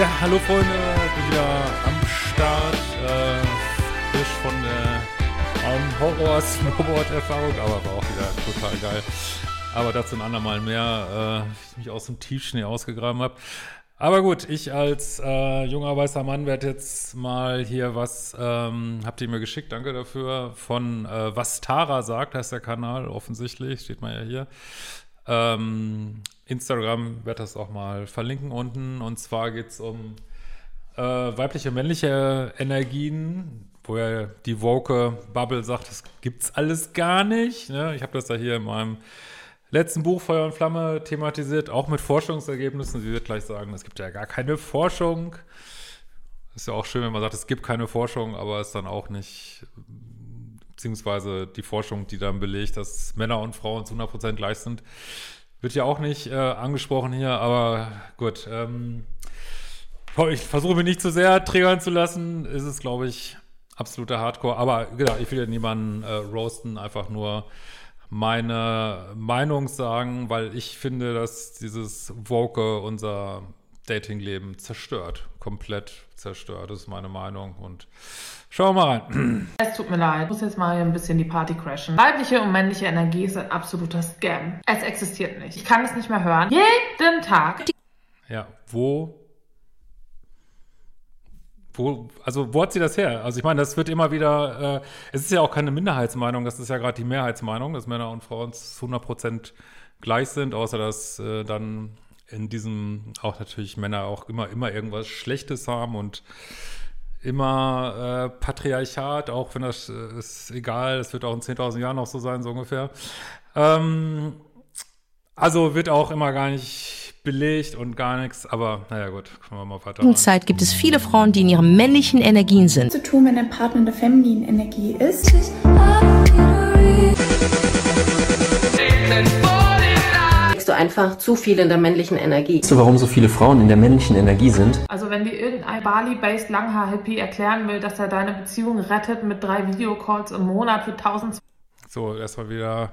Ja, hallo Freunde, bin wieder am Start. Äh, frisch von der einem Horror-Snowboard-Erfahrung, aber war auch wieder total geil. Aber dazu ein andermal mehr, äh, ich mich aus dem Tiefschnee ausgegraben habe. Aber gut, ich als äh, junger weißer Mann werde jetzt mal hier was, ähm, habt ihr mir geschickt, danke dafür, von äh, Was Tara sagt, heißt der Kanal, offensichtlich, steht mal ja hier. Ähm, Instagram werde das auch mal verlinken unten. Und zwar geht es um äh, weibliche, männliche Energien, wo ja die Woke Bubble sagt, das gibt's alles gar nicht. Ne? Ich habe das da hier in meinem letzten Buch Feuer und Flamme thematisiert, auch mit Forschungsergebnissen. Sie wird gleich sagen, es gibt ja gar keine Forschung. Ist ja auch schön, wenn man sagt, es gibt keine Forschung, aber es dann auch nicht, beziehungsweise die Forschung, die dann belegt, dass Männer und Frauen zu 100% gleich sind, wird ja auch nicht äh, angesprochen hier, aber gut. Ähm, ich versuche mich nicht zu sehr triggern zu lassen. Ist es, glaube ich, absoluter Hardcore. Aber genau, ich will ja niemanden äh, roasten, einfach nur meine Meinung sagen, weil ich finde, dass dieses Woke unser Datingleben zerstört. Komplett zerstört. Das ist meine Meinung. Und schauen wir mal rein. Es tut mir leid, ich muss jetzt mal hier ein bisschen die Party crashen. Weibliche und männliche Energie ist ein absoluter Scam. Es existiert nicht. Ich kann es nicht mehr hören. Jeden Tag. Ja, wo wo, also wo hat sie das her? Also ich meine, das wird immer wieder, äh, es ist ja auch keine Minderheitsmeinung, das ist ja gerade die Mehrheitsmeinung, dass Männer und Frauen zu 100% gleich sind, außer dass äh, dann in diesem auch natürlich Männer auch immer, immer irgendwas Schlechtes haben und immer äh, Patriarchat, auch wenn das äh, ist egal, das wird auch in 10.000 Jahren noch so sein, so ungefähr. Ähm, also wird auch immer gar nicht belegt und gar nichts, aber naja gut, kommen wir mal weiter. In der Zeit gibt es viele Frauen, die in ihren männlichen Energien sind. zu tun, wenn ein Partner in der femininen Energie ist. Einfach zu viel in der männlichen Energie. Weißt du, warum so viele Frauen in der männlichen Energie sind? Also wenn dir irgendein Bali-based Langhaar-Hippie erklären will, dass er deine Beziehung rettet mit drei Videocalls im Monat für 1000 So, erstmal wieder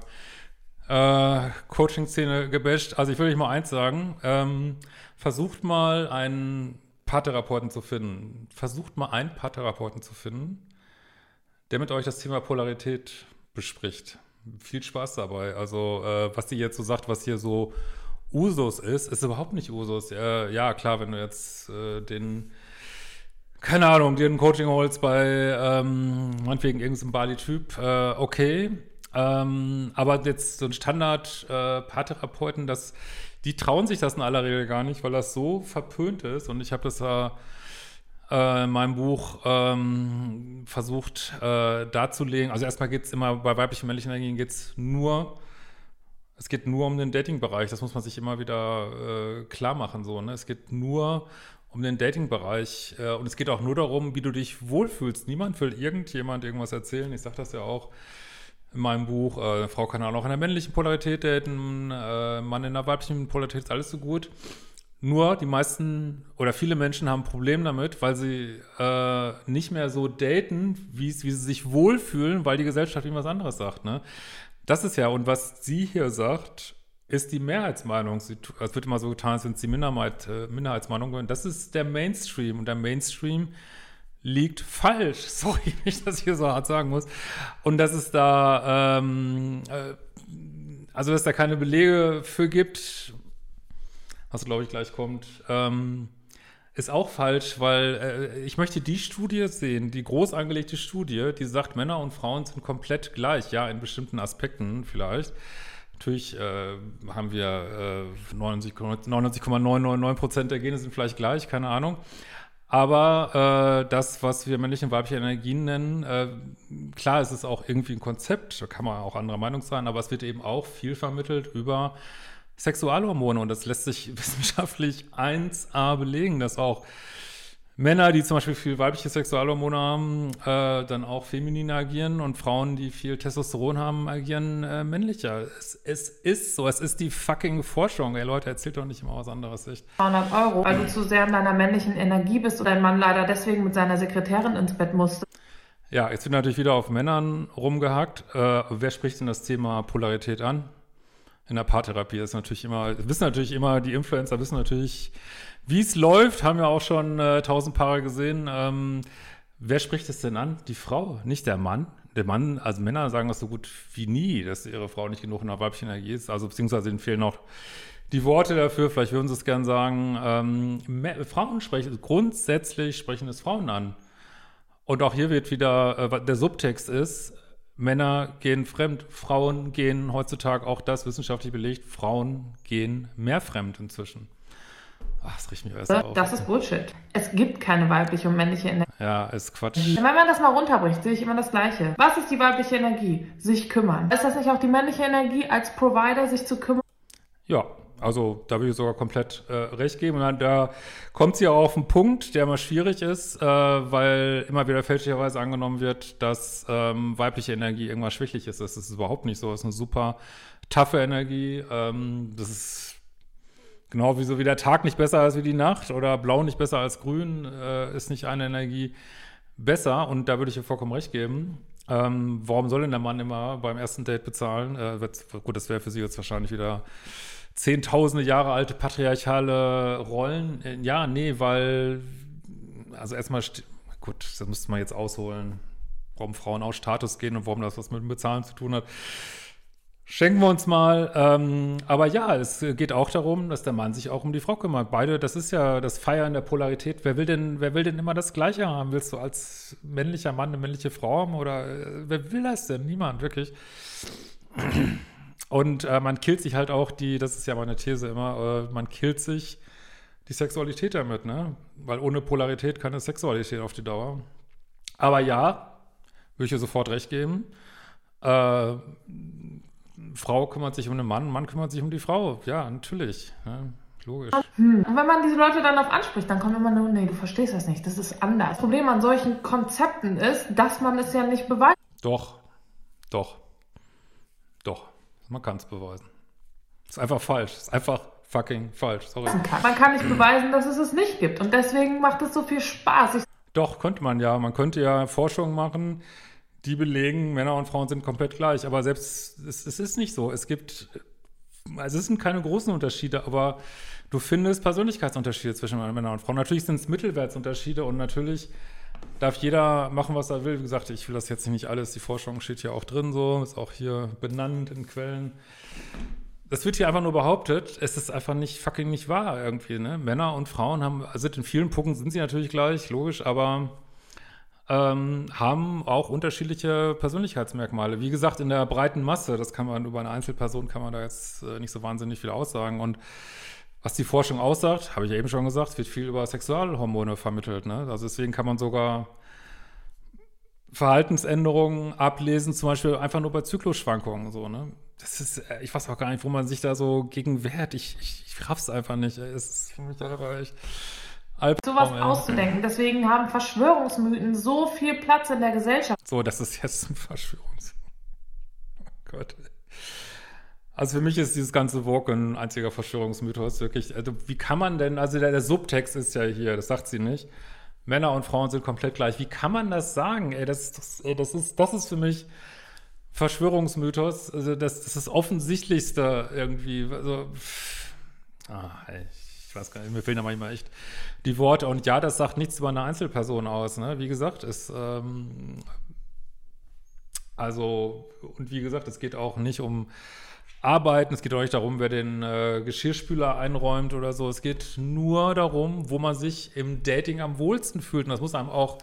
äh, Coaching-Szene gebasht. Also ich will euch mal eins sagen. Ähm, versucht mal einen Paartherapeuten zu finden. Versucht mal einen Paartherapeuten zu finden, der mit euch das Thema Polarität bespricht. Viel Spaß dabei. Also äh, was die jetzt so sagt, was hier so Usus ist, ist überhaupt nicht Usus. Äh, ja, klar, wenn du jetzt äh, den keine Ahnung, dir ein Coaching holst bei ähm, meinetwegen irgendeinem Bali-Typ, äh, okay. Ähm, aber jetzt so ein Standard-Paartherapeuten, das, die trauen sich das in aller Regel gar nicht, weil das so verpönt ist. Und ich habe das ja äh, in meinem Buch ähm, versucht äh, darzulegen. Also erstmal geht es immer, bei weiblichen und männlichen Energien geht es nur, es geht nur um den Dating-Bereich. Das muss man sich immer wieder äh, klar machen. So, ne? Es geht nur um den Dating-Bereich äh, und es geht auch nur darum, wie du dich wohlfühlst. Niemand will irgendjemand irgendwas erzählen. Ich sage das ja auch in meinem Buch. Äh, eine Frau kann auch in der männlichen Polarität daten, äh, Mann in der weiblichen Polarität ist alles so gut. Nur die meisten oder viele Menschen haben ein Problem damit, weil sie äh, nicht mehr so daten, wie sie sich wohlfühlen, weil die Gesellschaft ihnen was anderes sagt. Ne? Das ist ja, und was sie hier sagt, ist die Mehrheitsmeinung. Es wird immer so getan, als wenn es die Minderheit, äh, Minderheitsmeinung wäre. Das ist der Mainstream. Und der Mainstream liegt falsch. Sorry, wenn ich das hier so hart sagen muss. Und dass es da, ähm, äh, also dass da keine Belege für gibt, was glaube ich gleich kommt, ähm, ist auch falsch, weil äh, ich möchte die Studie sehen, die groß angelegte Studie, die sagt, Männer und Frauen sind komplett gleich, ja, in bestimmten Aspekten vielleicht. Natürlich äh, haben wir äh, 99,999 Prozent der Gene sind vielleicht gleich, keine Ahnung. Aber äh, das, was wir männliche und weibliche Energien nennen, äh, klar, es ist auch irgendwie ein Konzept, da kann man auch anderer Meinung sein, aber es wird eben auch viel vermittelt über Sexualhormone und das lässt sich wissenschaftlich 1a belegen, dass auch Männer, die zum Beispiel viel weibliche Sexualhormone haben, äh, dann auch feminin agieren und Frauen, die viel Testosteron haben, agieren äh, männlicher. Es, es, ist so, es ist die fucking Forschung. Ey Leute, erzählt doch nicht immer was anderes. Echt. 200 Euro, weil du zu sehr in deiner männlichen Energie bist und dein Mann leider deswegen mit seiner Sekretärin ins Bett musste. Ja, jetzt wird natürlich wieder auf Männern rumgehackt. Äh, wer spricht denn das Thema Polarität an? In der Paartherapie ist natürlich immer, wissen natürlich immer, die Influencer wissen natürlich, wie es läuft, haben wir auch schon äh, tausend Paare gesehen. Ähm, wer spricht es denn an? Die Frau, nicht der Mann. Der Mann, also Männer sagen das so gut wie nie, dass ihre Frau nicht genug in der weiblichen Energie ist. Also beziehungsweise ihnen fehlen noch die Worte dafür. Vielleicht würden sie es gern sagen. Ähm, Frauen sprechen, grundsätzlich sprechen es Frauen an. Und auch hier wird wieder, äh, der Subtext ist, Männer gehen fremd, Frauen gehen heutzutage auch das wissenschaftlich belegt, Frauen gehen mehr fremd inzwischen. Ach, das riecht mich alles auf. Das ist Bullshit. Es gibt keine weibliche und männliche Energie. Ja, ist Quatsch. Wenn man das mal runterbricht, sehe ich immer das Gleiche. Was ist die weibliche Energie? Sich kümmern. Ist das nicht auch die männliche Energie als Provider, sich zu kümmern? Ja, also da würde ich sogar komplett äh, recht geben. Und dann, da kommt sie auch auf einen Punkt, der immer schwierig ist, äh, weil immer wieder fälschlicherweise angenommen wird, dass ähm, weibliche Energie irgendwas schwächlich ist. Das ist überhaupt nicht so. Das ist eine super taffe Energie. Ähm, das ist Genau wie so wie der Tag nicht besser als wie die Nacht oder blau nicht besser als grün, äh, ist nicht eine Energie besser. Und da würde ich ihr vollkommen recht geben. Ähm, warum soll denn der Mann immer beim ersten Date bezahlen? Äh, gut, das wäre für sie jetzt wahrscheinlich wieder zehntausende Jahre alte patriarchale Rollen. Äh, ja, nee, weil, also erstmal, gut, das müsste man jetzt ausholen, warum Frauen aus Status gehen und warum das was mit dem Bezahlen zu tun hat. Schenken wir uns mal. Ähm, aber ja, es geht auch darum, dass der Mann sich auch um die Frau kümmert. Beide, das ist ja das Feiern der Polarität. Wer will denn, wer will denn immer das Gleiche haben? Willst du als männlicher Mann eine männliche Frau haben? Oder äh, wer will das denn? Niemand, wirklich. Und äh, man killt sich halt auch die, das ist ja meine These immer, äh, man killt sich die Sexualität damit, ne? Weil ohne Polarität keine Sexualität auf die Dauer. Aber ja, würde ich ihr sofort recht geben. Äh, Frau kümmert sich um den Mann, Mann kümmert sich um die Frau. Ja, natürlich. Ja, logisch. Hm. Und wenn man diese Leute dann auf anspricht, dann kommt immer nur, nee, du verstehst das nicht, das ist anders. Das Problem an solchen Konzepten ist, dass man es ja nicht beweist. Doch, doch, doch. Man kann es beweisen. Ist einfach falsch. Ist einfach fucking falsch. Sorry. Man kann nicht beweisen, dass es es nicht gibt. Und deswegen macht es so viel Spaß. Ich doch, könnte man ja. Man könnte ja Forschung machen, die belegen, Männer und Frauen sind komplett gleich. Aber selbst, es, es ist nicht so. Es gibt, also es sind keine großen Unterschiede, aber du findest Persönlichkeitsunterschiede zwischen Männern und Frauen. Natürlich sind es Mittelwertsunterschiede und natürlich darf jeder machen, was er will. Wie gesagt, ich will das jetzt nicht alles. Die Forschung steht hier auch drin, so ist auch hier benannt in Quellen. Das wird hier einfach nur behauptet. Es ist einfach nicht fucking nicht wahr irgendwie. Ne? Männer und Frauen haben, also in vielen Punkten sind sie natürlich gleich, logisch, aber ähm, haben auch unterschiedliche Persönlichkeitsmerkmale. Wie gesagt, in der breiten Masse, das kann man über eine Einzelperson kann man da jetzt äh, nicht so wahnsinnig viel aussagen. Und was die Forschung aussagt, habe ich eben schon gesagt, wird viel über Sexualhormone vermittelt. Ne? Also deswegen kann man sogar Verhaltensänderungen ablesen, zum Beispiel einfach nur bei Zyklusschwankungen. So, ne? Das ist, äh, ich weiß auch gar nicht, wo man sich da so gegen wehrt. Ich, ich, ich raff's einfach nicht. Es ist für mich einfach echt Albtraum, sowas ja. auszudenken. Deswegen haben Verschwörungsmythen so viel Platz in der Gesellschaft. So, das ist jetzt ein Verschwörungsmyth. Oh Gott. Also für mich ist dieses ganze Walk ein einziger Verschwörungsmythos, wirklich. Also wie kann man denn, also der, der, Subtext ist ja hier, das sagt sie nicht. Männer und Frauen sind komplett gleich. Wie kann man das sagen? Ey, das, das, ey, das, ist, das ist für mich Verschwörungsmythos. Also das, das ist das Offensichtlichste irgendwie. Also, ah, ich weiß gar nicht, mir fehlen da manchmal echt die Worte. Und ja, das sagt nichts über eine Einzelperson aus. Ne? Wie gesagt, es ähm, also, und wie gesagt, es geht auch nicht um arbeiten. Es geht auch nicht darum, wer den äh, Geschirrspüler einräumt oder so. Es geht nur darum, wo man sich im Dating am wohlsten fühlt. Und das muss einem auch,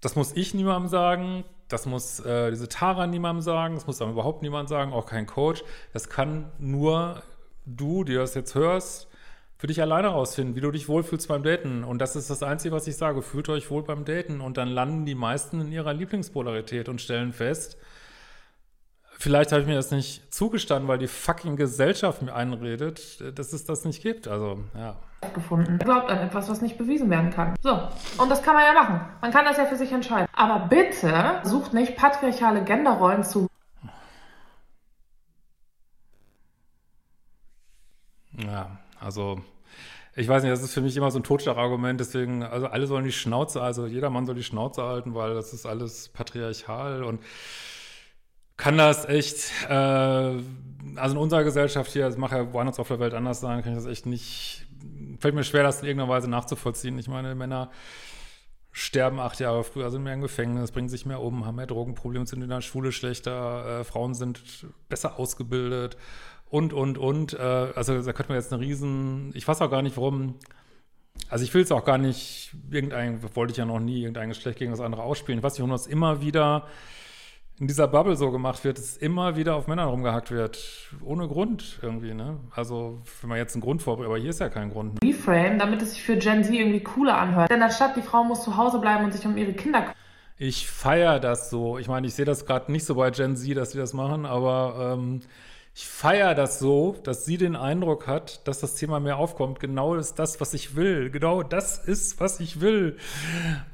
das muss ich niemandem sagen. das muss äh, diese Tara niemandem sagen, das muss dann überhaupt niemand sagen, auch kein Coach. Das kann nur du, die das jetzt hörst, für dich alleine rausfinden, wie du dich wohlfühlst beim Daten. Und das ist das Einzige, was ich sage. Fühlt euch wohl beim Daten. Und dann landen die meisten in ihrer Lieblingspolarität und stellen fest, vielleicht habe ich mir das nicht zugestanden, weil die fucking Gesellschaft mir einredet, dass es das nicht gibt. Also, ja. Gefunden. Glaubt an etwas, was nicht bewiesen werden kann. So. Und das kann man ja machen. Man kann das ja für sich entscheiden. Aber bitte sucht nicht patriarchale Genderrollen zu. Ja, also ich weiß nicht, das ist für mich immer so ein Totschlagargument, deswegen, also alle sollen die Schnauze, also jeder Mann soll die Schnauze halten, weil das ist alles patriarchal und kann das echt, äh, also in unserer Gesellschaft hier, das macht ja woanders auf der Welt anders sein, kann ich das echt nicht, fällt mir schwer, das in irgendeiner Weise nachzuvollziehen. Ich meine, Männer sterben acht Jahre früher, sind mehr im Gefängnis, bringen sich mehr um, haben mehr Drogenprobleme, sind in der Schule schlechter, äh, Frauen sind besser ausgebildet und, und, und. Äh, also da könnte man jetzt eine riesen, ich weiß auch gar nicht, warum, also ich will es auch gar nicht, irgendein, wollte ich ja noch nie, irgendein Geschlecht gegen das andere ausspielen. Ich weiß nicht, warum das immer wieder in dieser Bubble so gemacht wird, dass immer wieder auf Männern rumgehackt wird. Ohne Grund irgendwie, ne? Also, wenn man jetzt einen Grund vorbringt, aber hier ist ja kein Grund. Reframe, damit es sich für Gen Z irgendwie cooler anhört. Denn anstatt die Frau muss zu Hause bleiben und sich um ihre Kinder kümmern. Ich feiere das so. Ich meine, ich sehe das gerade nicht so bei Gen Z, dass sie das machen, aber ähm, ich feiere das so, dass sie den Eindruck hat, dass das Thema mehr aufkommt. Genau ist das, was ich will. Genau das ist, was ich will.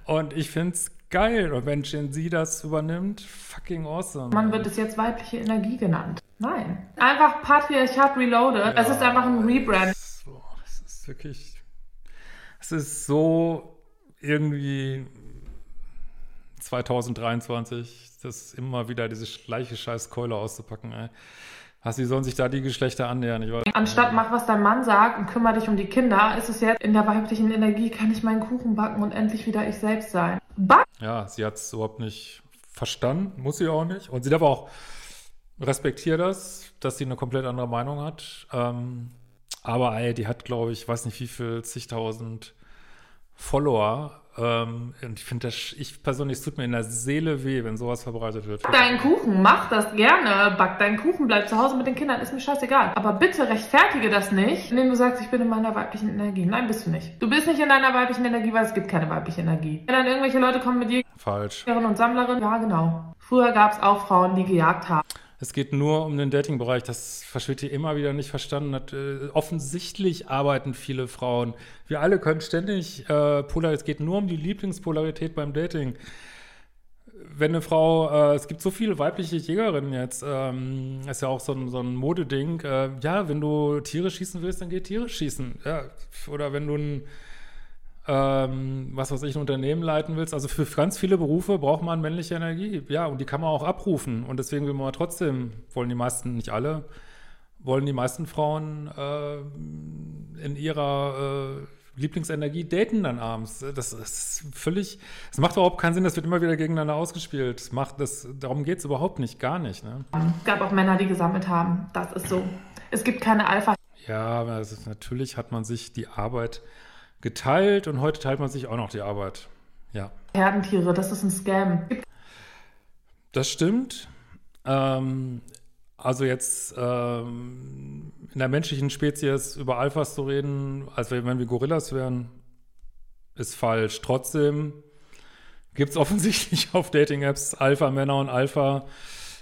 Und ich finde es geil. Und wenn Gen Z das übernimmt, fucking awesome. Man wird es jetzt weibliche Energie genannt. Nein. Einfach Patriarchat Reloaded. Ja, es ist einfach ein Rebrand. So, es ist wirklich. Es ist so irgendwie 2023, das immer wieder diese gleiche scheiß Keule auszupacken, ey. Was, wie sollen sich da die Geschlechter annähern? Ich weiß. Anstatt mach, was dein Mann sagt und kümmere dich um die Kinder, ist es jetzt in der weiblichen Energie, kann ich meinen Kuchen backen und endlich wieder ich selbst sein. Back ja, sie hat es überhaupt nicht verstanden, muss sie auch nicht. Und sie darf auch, respektiere das, dass sie eine komplett andere Meinung hat. Ähm, aber ey, die hat, glaube ich, weiß nicht wie viel, zigtausend Follower. Ähm, und ich finde das, ich persönlich, es tut mir in der Seele weh, wenn sowas verbreitet wird. Back deinen Kuchen, mach das gerne. Back deinen Kuchen, bleib zu Hause mit den Kindern, ist mir scheißegal. Aber bitte rechtfertige das nicht, indem du sagst, ich bin in meiner weiblichen Energie. Nein, bist du nicht. Du bist nicht in deiner weiblichen Energie, weil es gibt keine weibliche Energie. Wenn dann irgendwelche Leute kommen mit dir, Falsch. und Sammlerin, ja genau. Früher gab es auch Frauen, die gejagt haben. Es geht nur um den Dating-Bereich. Das wird hier immer wieder nicht verstanden. Hat, äh, offensichtlich arbeiten viele Frauen. Wir alle können ständig äh, polar. Es geht nur um die Lieblingspolarität beim Dating. Wenn eine Frau, äh, es gibt so viele weibliche Jägerinnen jetzt, ähm, ist ja auch so ein, so ein Modeding. Äh, ja, wenn du Tiere schießen willst, dann geh Tiere schießen. Ja, oder wenn du ein ähm, was weiß ich, ein Unternehmen leiten willst. Also für ganz viele Berufe braucht man männliche Energie. Ja, und die kann man auch abrufen. Und deswegen will man trotzdem, wollen die meisten, nicht alle, wollen die meisten Frauen äh, in ihrer äh, Lieblingsenergie daten dann abends. Das ist völlig, es macht überhaupt keinen Sinn, das wird immer wieder gegeneinander ausgespielt. Das macht das, darum geht es überhaupt nicht, gar nicht. Ne? Es gab auch Männer, die gesammelt haben. Das ist so. Es gibt keine Alpha. Ja, also natürlich hat man sich die Arbeit geteilt und heute teilt man sich auch noch die Arbeit. Ja. Herdentiere, das ist ein Scam. Das stimmt. Ähm, also jetzt ähm, in der menschlichen Spezies über Alphas zu reden, als wenn wir Gorillas wären, ist falsch. Trotzdem gibt es offensichtlich auf Dating-Apps Alpha-Männer und Alpha.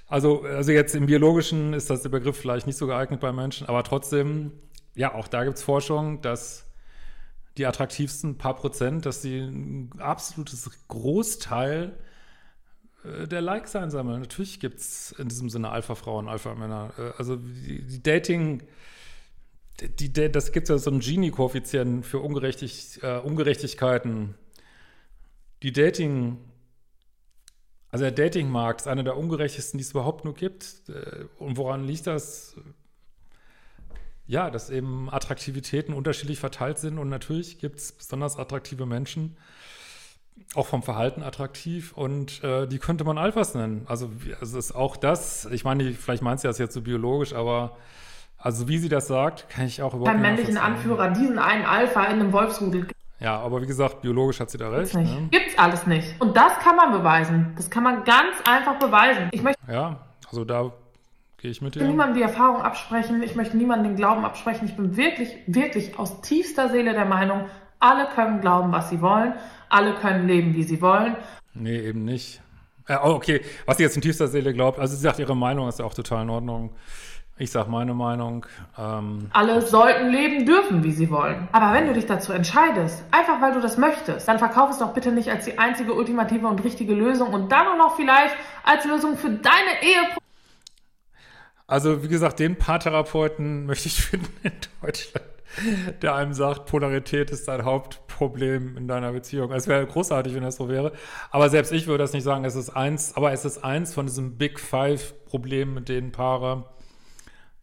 Also, also jetzt im Biologischen ist das der Begriff vielleicht nicht so geeignet bei Menschen, aber trotzdem, ja, auch da gibt es Forschung, dass die attraktivsten paar Prozent, dass sie ein absolutes Großteil äh, der Likes einsammeln. Natürlich gibt es in diesem Sinne Alpha-Frauen, Alpha-Männer. Äh, also die, die Dating, die, die, das gibt ja so einen Gini-Koeffizient für Ungerechtig, äh, Ungerechtigkeiten. Die Dating, also der Datingmarkt ist einer der ungerechtesten, die es überhaupt nur gibt. Äh, und woran liegt das? Ja, dass eben Attraktivitäten unterschiedlich verteilt sind und natürlich gibt es besonders attraktive Menschen, auch vom Verhalten attraktiv und äh, die könnte man Alphas nennen. Also, also ist auch das, ich meine, vielleicht meint sie das jetzt so biologisch, aber also wie sie das sagt, kann ich auch überhaupt nicht männlichen Anführer diesen einen Alpha in einem Wolfsrudel. Ja, aber wie gesagt, biologisch hat sie da recht. Gibt's. Ne? Gibt's alles nicht. Und das kann man beweisen. Das kann man ganz einfach beweisen. Ich möchte Ja, also da gehe ich mit dir. niemandem die Erfahrung absprechen. Ich möchte niemandem den Glauben absprechen. Ich bin wirklich, wirklich aus tiefster Seele der Meinung, alle können glauben, was sie wollen. Alle können leben, wie sie wollen. Nee, eben nicht. Äh, oh, okay, was sie jetzt in tiefster Seele glaubt, also sie sagt, ihre Meinung ist ja auch total in Ordnung. Ich sag meine Meinung. Ähm, Alle sollten leben dürfen, wie sie wollen. Aber wenn du dich dazu entscheidest, einfach weil du das möchtest, dann verkauf es doch bitte nicht als die einzige ultimative und richtige Lösung und dann auch noch vielleicht als Lösung für deine Ehe. Also, wie gesagt, den Paartherapeuten möchte ich finden in Deutschland, der einem sagt, Polarität ist dein Hauptproblem in deiner Beziehung. Es wäre großartig, wenn das so wäre. Aber selbst ich würde das nicht sagen, es ist eins, aber es ist eins von diesem Big Five Problemen, mit denen Paare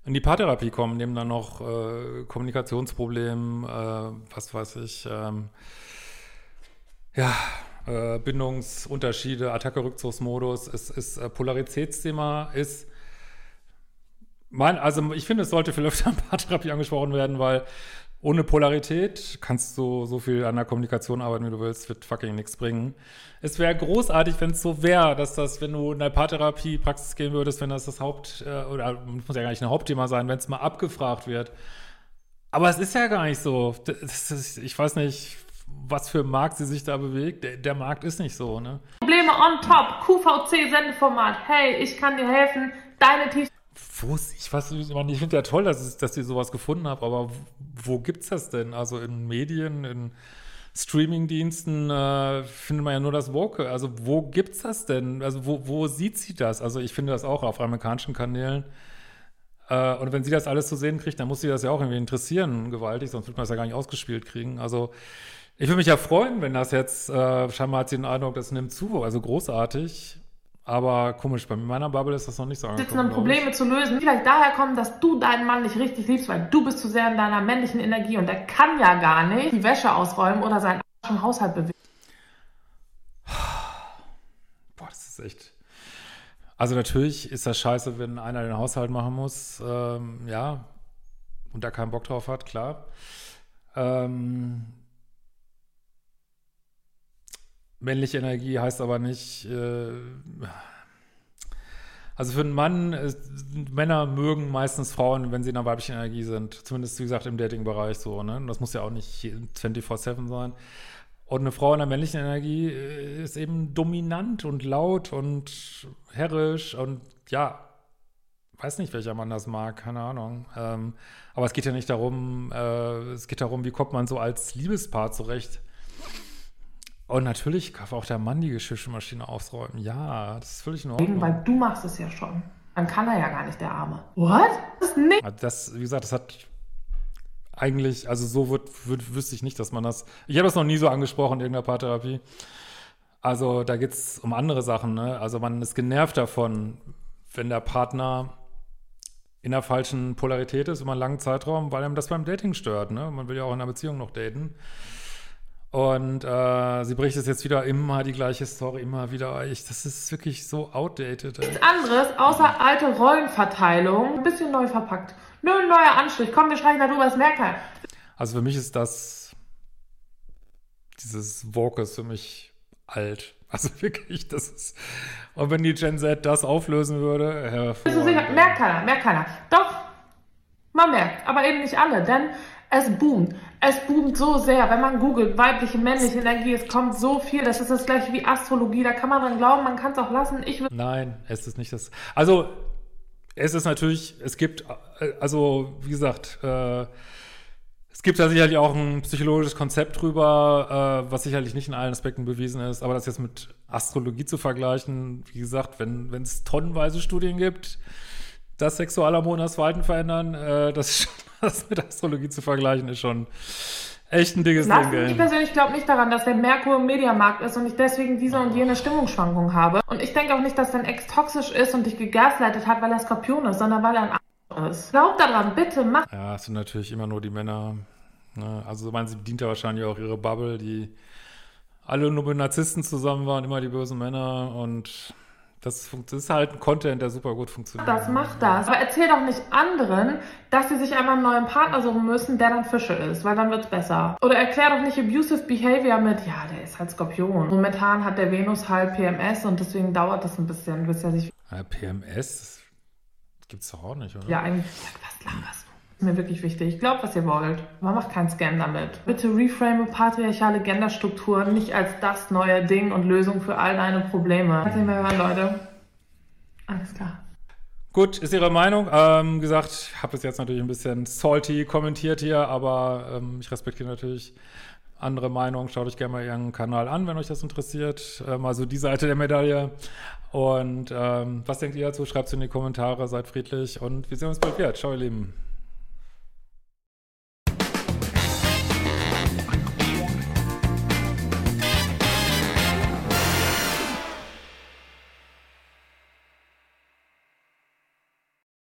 in die Paartherapie kommen, neben dann noch äh, Kommunikationsproblemen, äh, was weiß ich, ähm, ja, äh, Bindungsunterschiede, Attacke-Rückzugsmodus, es ist äh, Polaritätsthema, ist mein, also ich finde, es sollte viel öfter in Paartherapie angesprochen werden, weil ohne Polarität kannst du so viel an der Kommunikation arbeiten, wie du willst, wird fucking nichts bringen. Es wäre großartig, wenn es so wäre, dass das, wenn du in der Paartherapie-Praxis gehen würdest, wenn das das Haupt, äh, oder muss ja gar nicht ein Hauptthema sein, wenn es mal abgefragt wird. Aber es ist ja gar nicht so. Das ist, ich weiß nicht, was für Markt sie sich da bewegt. Der, der Markt ist nicht so, ne? Probleme on top. QVC-Sendeformat. Hey, ich kann dir helfen. Deine tiefsten Wo ist, ich weiß ich meine, ich finde ja toll, dass, es, dass ihr sowas gefunden habt, aber wo, wo gibt's das denn? Also in Medien, in Streamingdiensten äh, findet man ja nur das Woke. Also wo gibt's das denn? Also wo, wo sieht sie das? Also ich finde das auch auf amerikanischen Kanälen. Äh, und wenn sie das alles zu sehen kriegt, dann muss sie das ja auch irgendwie interessieren, gewaltig, sonst wird man das ja gar nicht ausgespielt kriegen. Also ich würde mich ja freuen, wenn das jetzt, äh, scheinbar hat sie den Eindruck, das nimmt zu, also großartig. Aber komisch, bei meiner Bubble ist das noch nicht so sitzen angekommen. und ich. Probleme zu lösen, die vielleicht daher kommen, dass du deinen Mann nicht richtig liebst, weil du bist zu sehr in deiner männlichen Energie und der kann ja gar nicht die Wäsche ausräumen oder seinen Arsch im Haushalt bewegen. Boah, das ist echt. Also natürlich ist das scheiße, wenn einer den Haushalt machen muss, ähm, ja, und da keinen Bock drauf hat, klar. Ähm, männliche Energie heißt aber nicht, äh, also für einen Mann, äh, Männer mögen meistens Frauen, wenn sie in einer weiblichen Energie sind. Zumindest, wie gesagt, im Dating-Bereich so, ne? Das muss ja auch nicht 24-7 sein. Und eine Frau in der männlichen Energie äh, ist eben dominant und laut und herrisch und ja, weiß nicht, welcher Mann das mag, keine Ahnung. Ähm, aber es geht ja nicht darum, äh, es geht darum, wie kommt man so als Liebespaar zurecht. Und natürlich darf auch der Mann die Geschirrmaschine ausräumen. Ja, das ist völlig in Ordnung. Weil du machst es ja schon. Dann kann er ja gar nicht, der Arme. What? Das ist nicht. Also Das, wie gesagt, das hat eigentlich, also so wird, wird, wüsste ich nicht, dass man das. Ich habe das noch nie so angesprochen in irgendeiner Paartherapie. Also da geht es um andere Sachen, ne? Also man ist genervt davon, wenn der Partner in der falschen Polarität ist über einen langen Zeitraum, weil einem das beim Dating stört, ne? Man will ja auch in einer Beziehung noch daten. Und äh, sie bricht es jetzt wieder immer die gleiche Story, immer wieder. Ich, das ist wirklich so outdated. Ey. nichts anderes außer alte Rollenverteilung. Ein bisschen neu verpackt. Nur ein neuer Anstrich. Komm, wir sprechen darüber, es merkt keiner. Also für mich ist das, dieses Woke ist für mich alt. Also wirklich, das ist, und wenn die Gen Z das auflösen würde, Bist du sicher? Merkt keiner, merkt keiner. Doch, man merkt, aber eben nicht alle, denn es boomt. Es boomt so sehr, wenn man googelt, weibliche, männliche Energie, es kommt so viel, das ist das gleiche wie Astrologie, da kann man dran glauben, man kann es auch lassen. Ich Nein, es ist nicht das. Also, es ist natürlich, es gibt, äh, also, wie gesagt, äh, es gibt da sicherlich auch ein psychologisches Konzept drüber, äh, was sicherlich nicht in allen Aspekten bewiesen ist, aber das jetzt mit Astrologie zu vergleichen, wie gesagt, wenn es tonnenweise Studien gibt, dass Sexualhormone das Verhalten verändern, äh, das, ist schon- das mit Astrologie zu vergleichen, ist schon echt ein dickes Ding, lassen. Ich ey. persönlich glaube nicht daran, dass der Merkur im Mediamarkt ist und ich deswegen diese und jene Stimmungsschwankung habe. Und ich denke auch nicht, dass dein Ex toxisch ist und dich gegaslightet hat, weil er Skorpion ist, sondern weil er ein Arsch ist. Glaub daran, bitte, mach Ja, es sind natürlich immer nur die Männer. Ne? Also, ich meine, sie bedient ja wahrscheinlich auch ihre Bubble, die alle nur mit Narzissten zusammen waren, immer die bösen Männer und Das, ist halt ein Content, der super gut funktioniert. Das macht das. Aber erzähl doch nicht anderen, dass sie sich einfach einen neuen Partner suchen müssen, der dann Fische ist, weil dann wird's besser. Oder erklär doch nicht abusive behavior mit, ja, der ist halt Skorpion. Momentan hat der Venus halt PMS und deswegen dauert das ein bisschen, bis er sich. Ja, PMS gibt's doch auch nicht, oder? Ja, eigentlich. Was laberst du? Mir wirklich wichtig. Glaubt, was ihr wollt. Man macht keinen Scam damit. Bitte reframe patriarchale Genderstrukturen nicht als das neue Ding und Lösung für all deine Probleme. Lass ihn mal hören, Leute. Alles klar. Gut, ist Ihre Meinung. Ähm, gesagt, habe das jetzt natürlich ein bisschen salty kommentiert hier, aber ähm, ich respektiere natürlich andere Meinungen. Schaut euch gerne mal Ihren Kanal an, wenn euch das interessiert. Ähm, also die Seite der Medaille. Und ähm, was denkt ihr dazu? Schreibt es in die Kommentare. Seid friedlich und wir sehen uns bald wieder. Ciao, ihr Lieben.